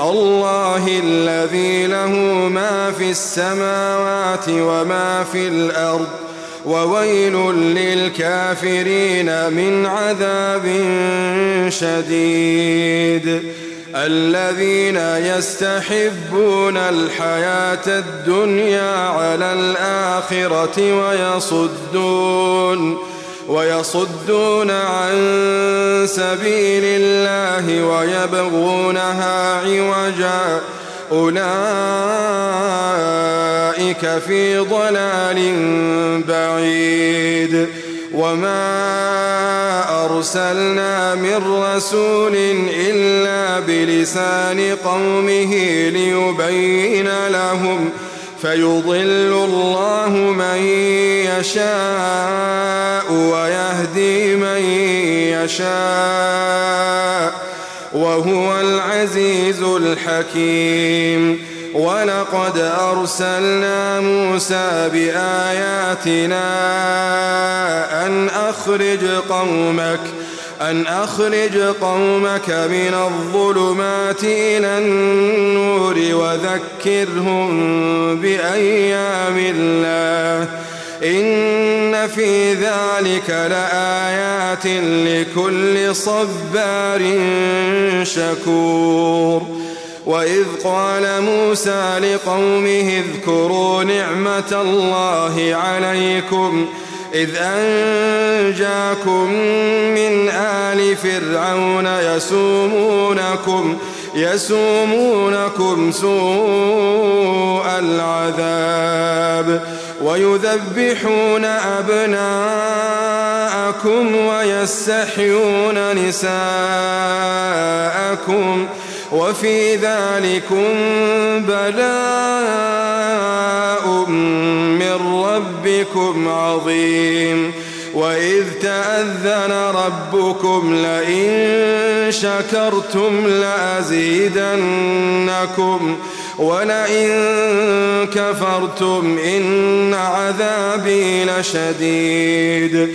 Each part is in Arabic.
الله الذي له ما في السماوات وما في الأرض وويل للكافرين من عذاب شديد. الذين يستحبون الحياة الدنيا على الآخرة ويصدون ويصدون عن سبيل الله ويبغونها عوجا. أولئك في ضلال بعيد. وما أرسلنا من رسول إلا بلسان قومه ليبين لهم ۖ فيضل الله من يشاء ويهدي من يشاء وهو العزيز الحكيم. ولقد أرسلنا موسى بآياتنا أن أخرج قومك أن أخرج قومك من الظلمات إلى النور وذكرهم بأيام الله. إن في ذلك لآيات لكل صبار شكور. وإذ قال موسى لقومه اذكروا نعمة الله عليكم ۖ إذ أنجاكم من آل فرعون يسومونكم يسومونكم سوء العذاب ويذبحون أبناءكم ويستحيون نساءكم وفي ذلكم بلاء من ربكم عظيم. وإذ تأذن ربكم لئن شكرتم لأزيدنكم. ولئن كفرتم إن عذابي لشديد.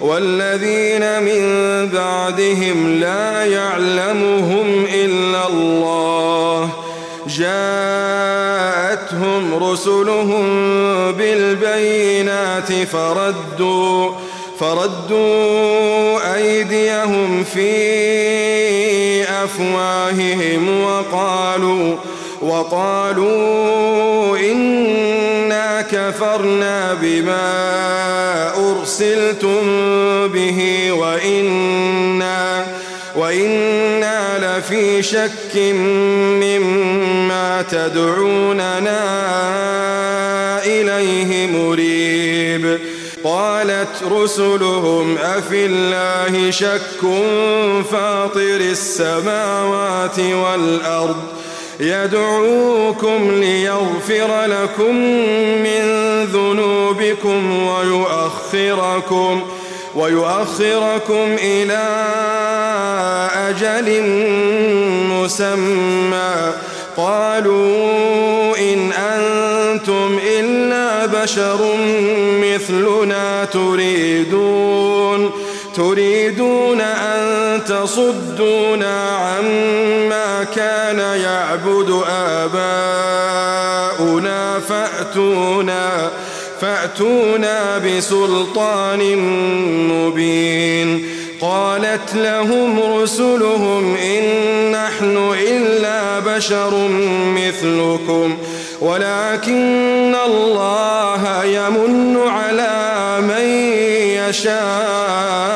والذين من بعدهم لا يعلمهم إلا الله. جاءتهم رسلهم بالبينات فردوا فردوا أيديهم في أفواههم وقالوا وقالوا إنا كفرنا بما أرسلتم به وإنا وإنا لفي شك مما تدعوننا إليه مريب. قالت رسلهم أفي الله شك فاطر السماوات والأرض يدعوكم ليغفر لكم من ذنوبكم ويؤخركم ويؤخركم إلى أجل مسمى. قالوا إن أنتم إلا بشر مثلنا تريدون. تريدون أن تصدونا عما كان يعبد آباؤنا فأتونا فأتونا بسلطان مبين. قالت لهم رسلهم إن نحن إلا بشر مثلكم ولكن الله يمن على من يشاء.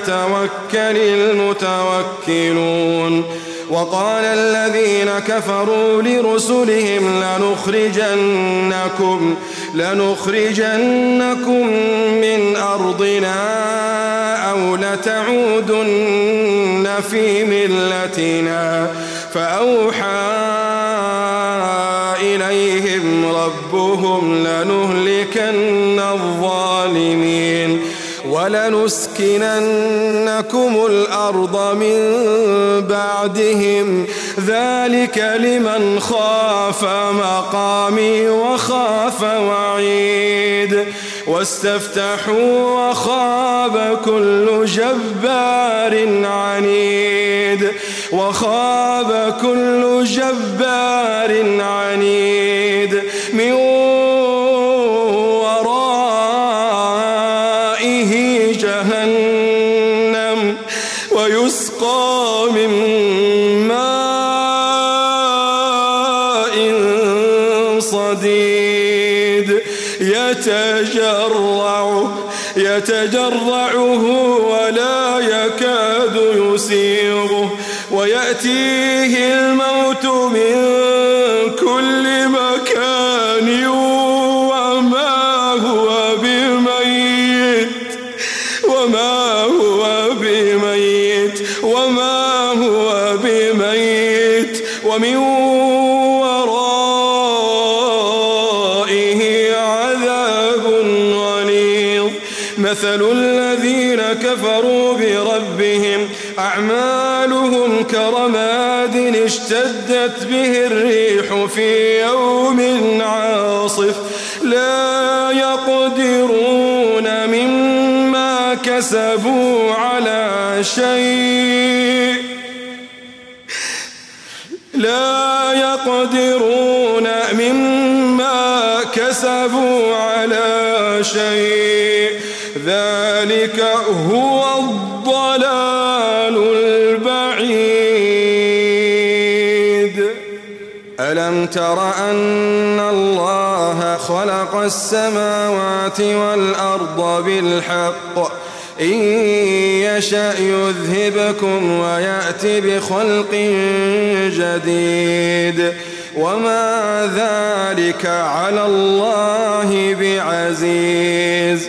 فليتوكل المتوكلون وقال الذين كفروا لرسلهم لنخرجنكم لنخرجنكم من أرضنا أو لتعودن في ملتنا فأوحى إليهم ربهم لنهلكن الظالمين ولنسكننكم الأرض من بعدهم. ذلك لمن خاف مقامي وخاف وعيد. واستفتحوا وخاب كل جبار عنيد. وخاب كل جبار عنيد. من جهنم ويسقى من ماء صديد. يتجرع يتجرعه ولا يكاد يسيغه. ويأتيه مثل الذين كفروا بربهم أعمالهم كرماد اشتدت به الريح في يوم عاصف. لا يقدرون مما كسبوا على شيء. لا يقدرون مما كسبوا على شيء. ذلك هو الضلال البعيد. ألم تر أن الله خلق السماوات والأرض بالحق؟ إن يشأ يذهبكم ويأتي بخلق جديد. وما ذلك على الله بعزيز.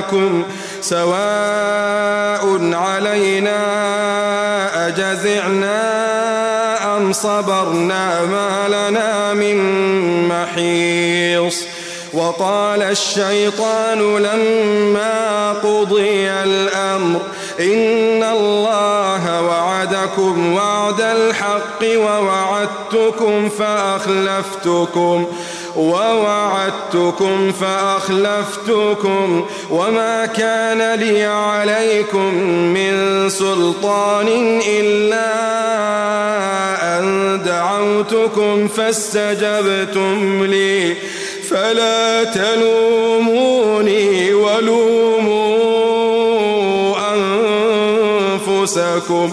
لهديناكم سواء علينا أجزعنا أم صبرنا ما لنا من محيص وقال الشيطان لما قضي الأمر وعدكم وعد الحق ووعدتكم فأخلفتكم ووعدتكم فأخلفتكم. وما كان لي عليكم من سلطان إلا أن دعوتكم فاستجبتم لي. فلا تلوموني ولوموا أنفسكم.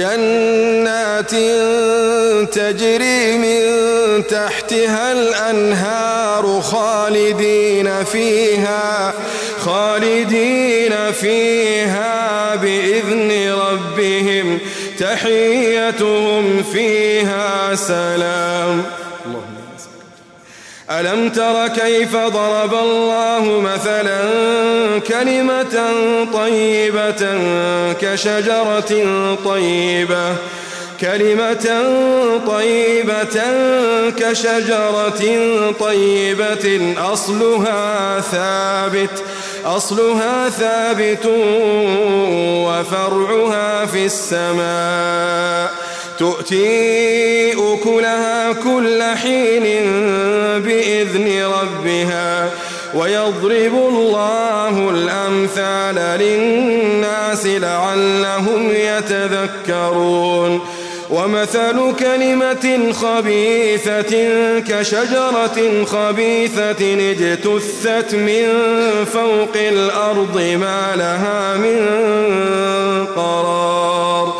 جنات تجري من تحتها الأنهار خالدين فيها خالدين فيها بإذن ربهم تحيتهم فيها سلام. ألم تر كيف ضرب الله مثلا كلمة طيبة كشجرة طيبة كلمة طيبة كشجرة طيبة أصلها ثابت أصلها ثابت وفرعها في السماء. تؤتي أكلها كل حين بإذن ربها ويضرب الله الأمثال للناس لعلهم يتذكرون ومثل كلمة خبيثة كشجرة خبيثة اجتثت من فوق الأرض ما لها من قرار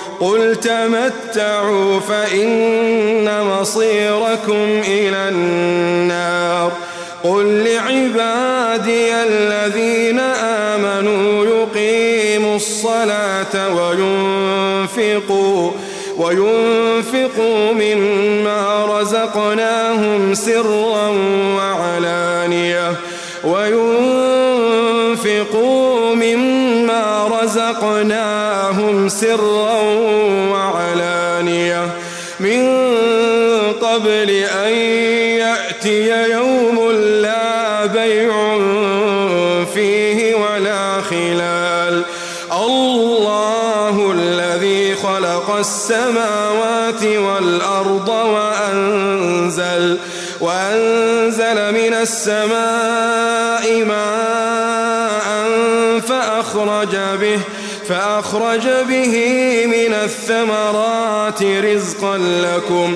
قل تمتعوا فإن مصيركم إلى النار. قل لعبادي الذين آمنوا يقيموا الصلاة وينفقوا وينفقوا مما رزقناهم سرا وعلانية. وينفقوا مما رزقناهم سرا ولا خلال. الله الذي خلق السماوات والأرض وأنزل وأنزل من السماء ماء فأخرج به فأخرج به من الثمرات رزقا لكم.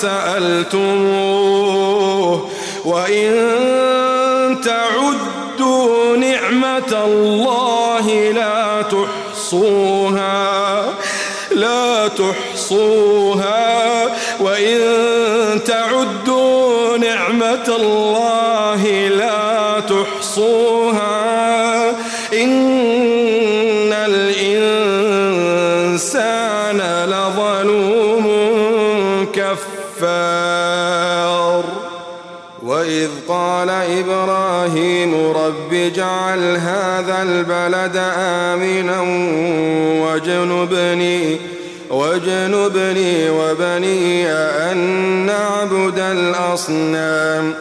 سألتموه وإن تعدوا نعمة الله لا تحصوها لا تحصوها. وإن تعدوا نعمة الله لا تحصوها. إن الإنسان إبراهيم رب اجعل هذا البلد آمنا واجنبني واجنبني وبني أن نعبد الأصنام.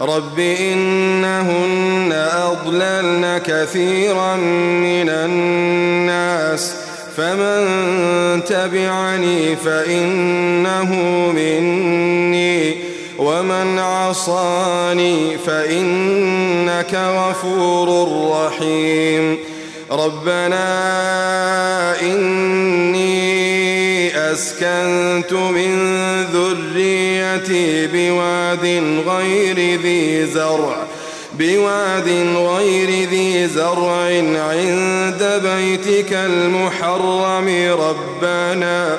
رب إنهن أضللن كثيرا من الناس فمن تبعني فإنه مني. ومن عصاني فإنك غفور رحيم. ربنا إني أسكنت من ذريتي بواد غير ذي زرع بواد غير ذي زرع عند بيتك المحرم. ربنا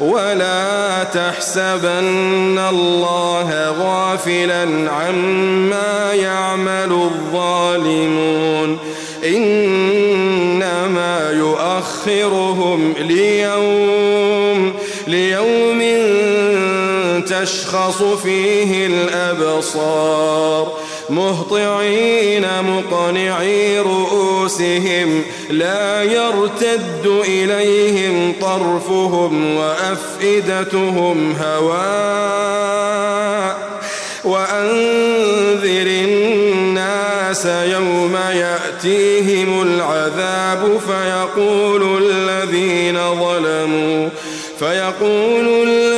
ولا تحسبن الله غافلا عما يعمل الظالمون. إنما يؤخرهم تشخص فيه الأبصار. مهطعين مقنعي رؤوسهم لا يرتد إليهم طرفهم وأفئدتهم هواء. وأنذر الناس يوم يأتيهم العذاب فيقول الذين ظلموا فيقول الذين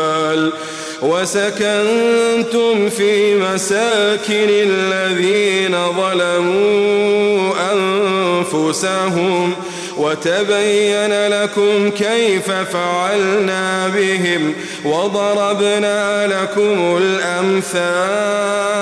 وسكنتم في مساكن الذين ظلموا أنفسهم وتبين لكم كيف فعلنا بهم وضربنا لكم الأمثال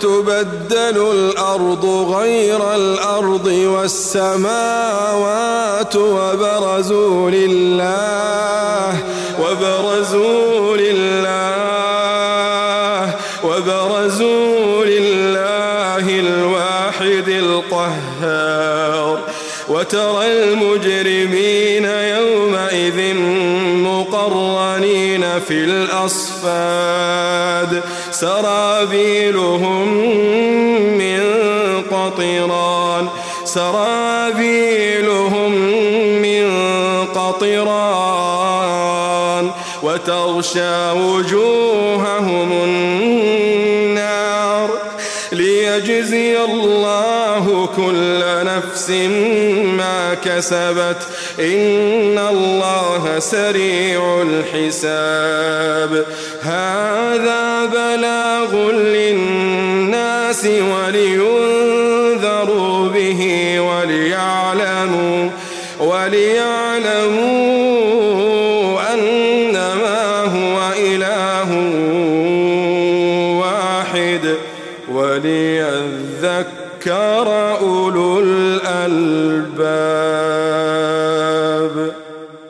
تبدل الأرض غير الأرض والسماوات وبرزوا لله وبرزوا لله وبرزوا لله الواحد القهار. وترى المجرمين يومئذ مقرنين في الأصفاد. سرابيلهم من قطران. سرابيلهم من قطران. وتغشى وجوههم ليجزي الله كل نفس ما كسبت. إن الله سريع الحساب. هذا بلاغ للناس ولينذروا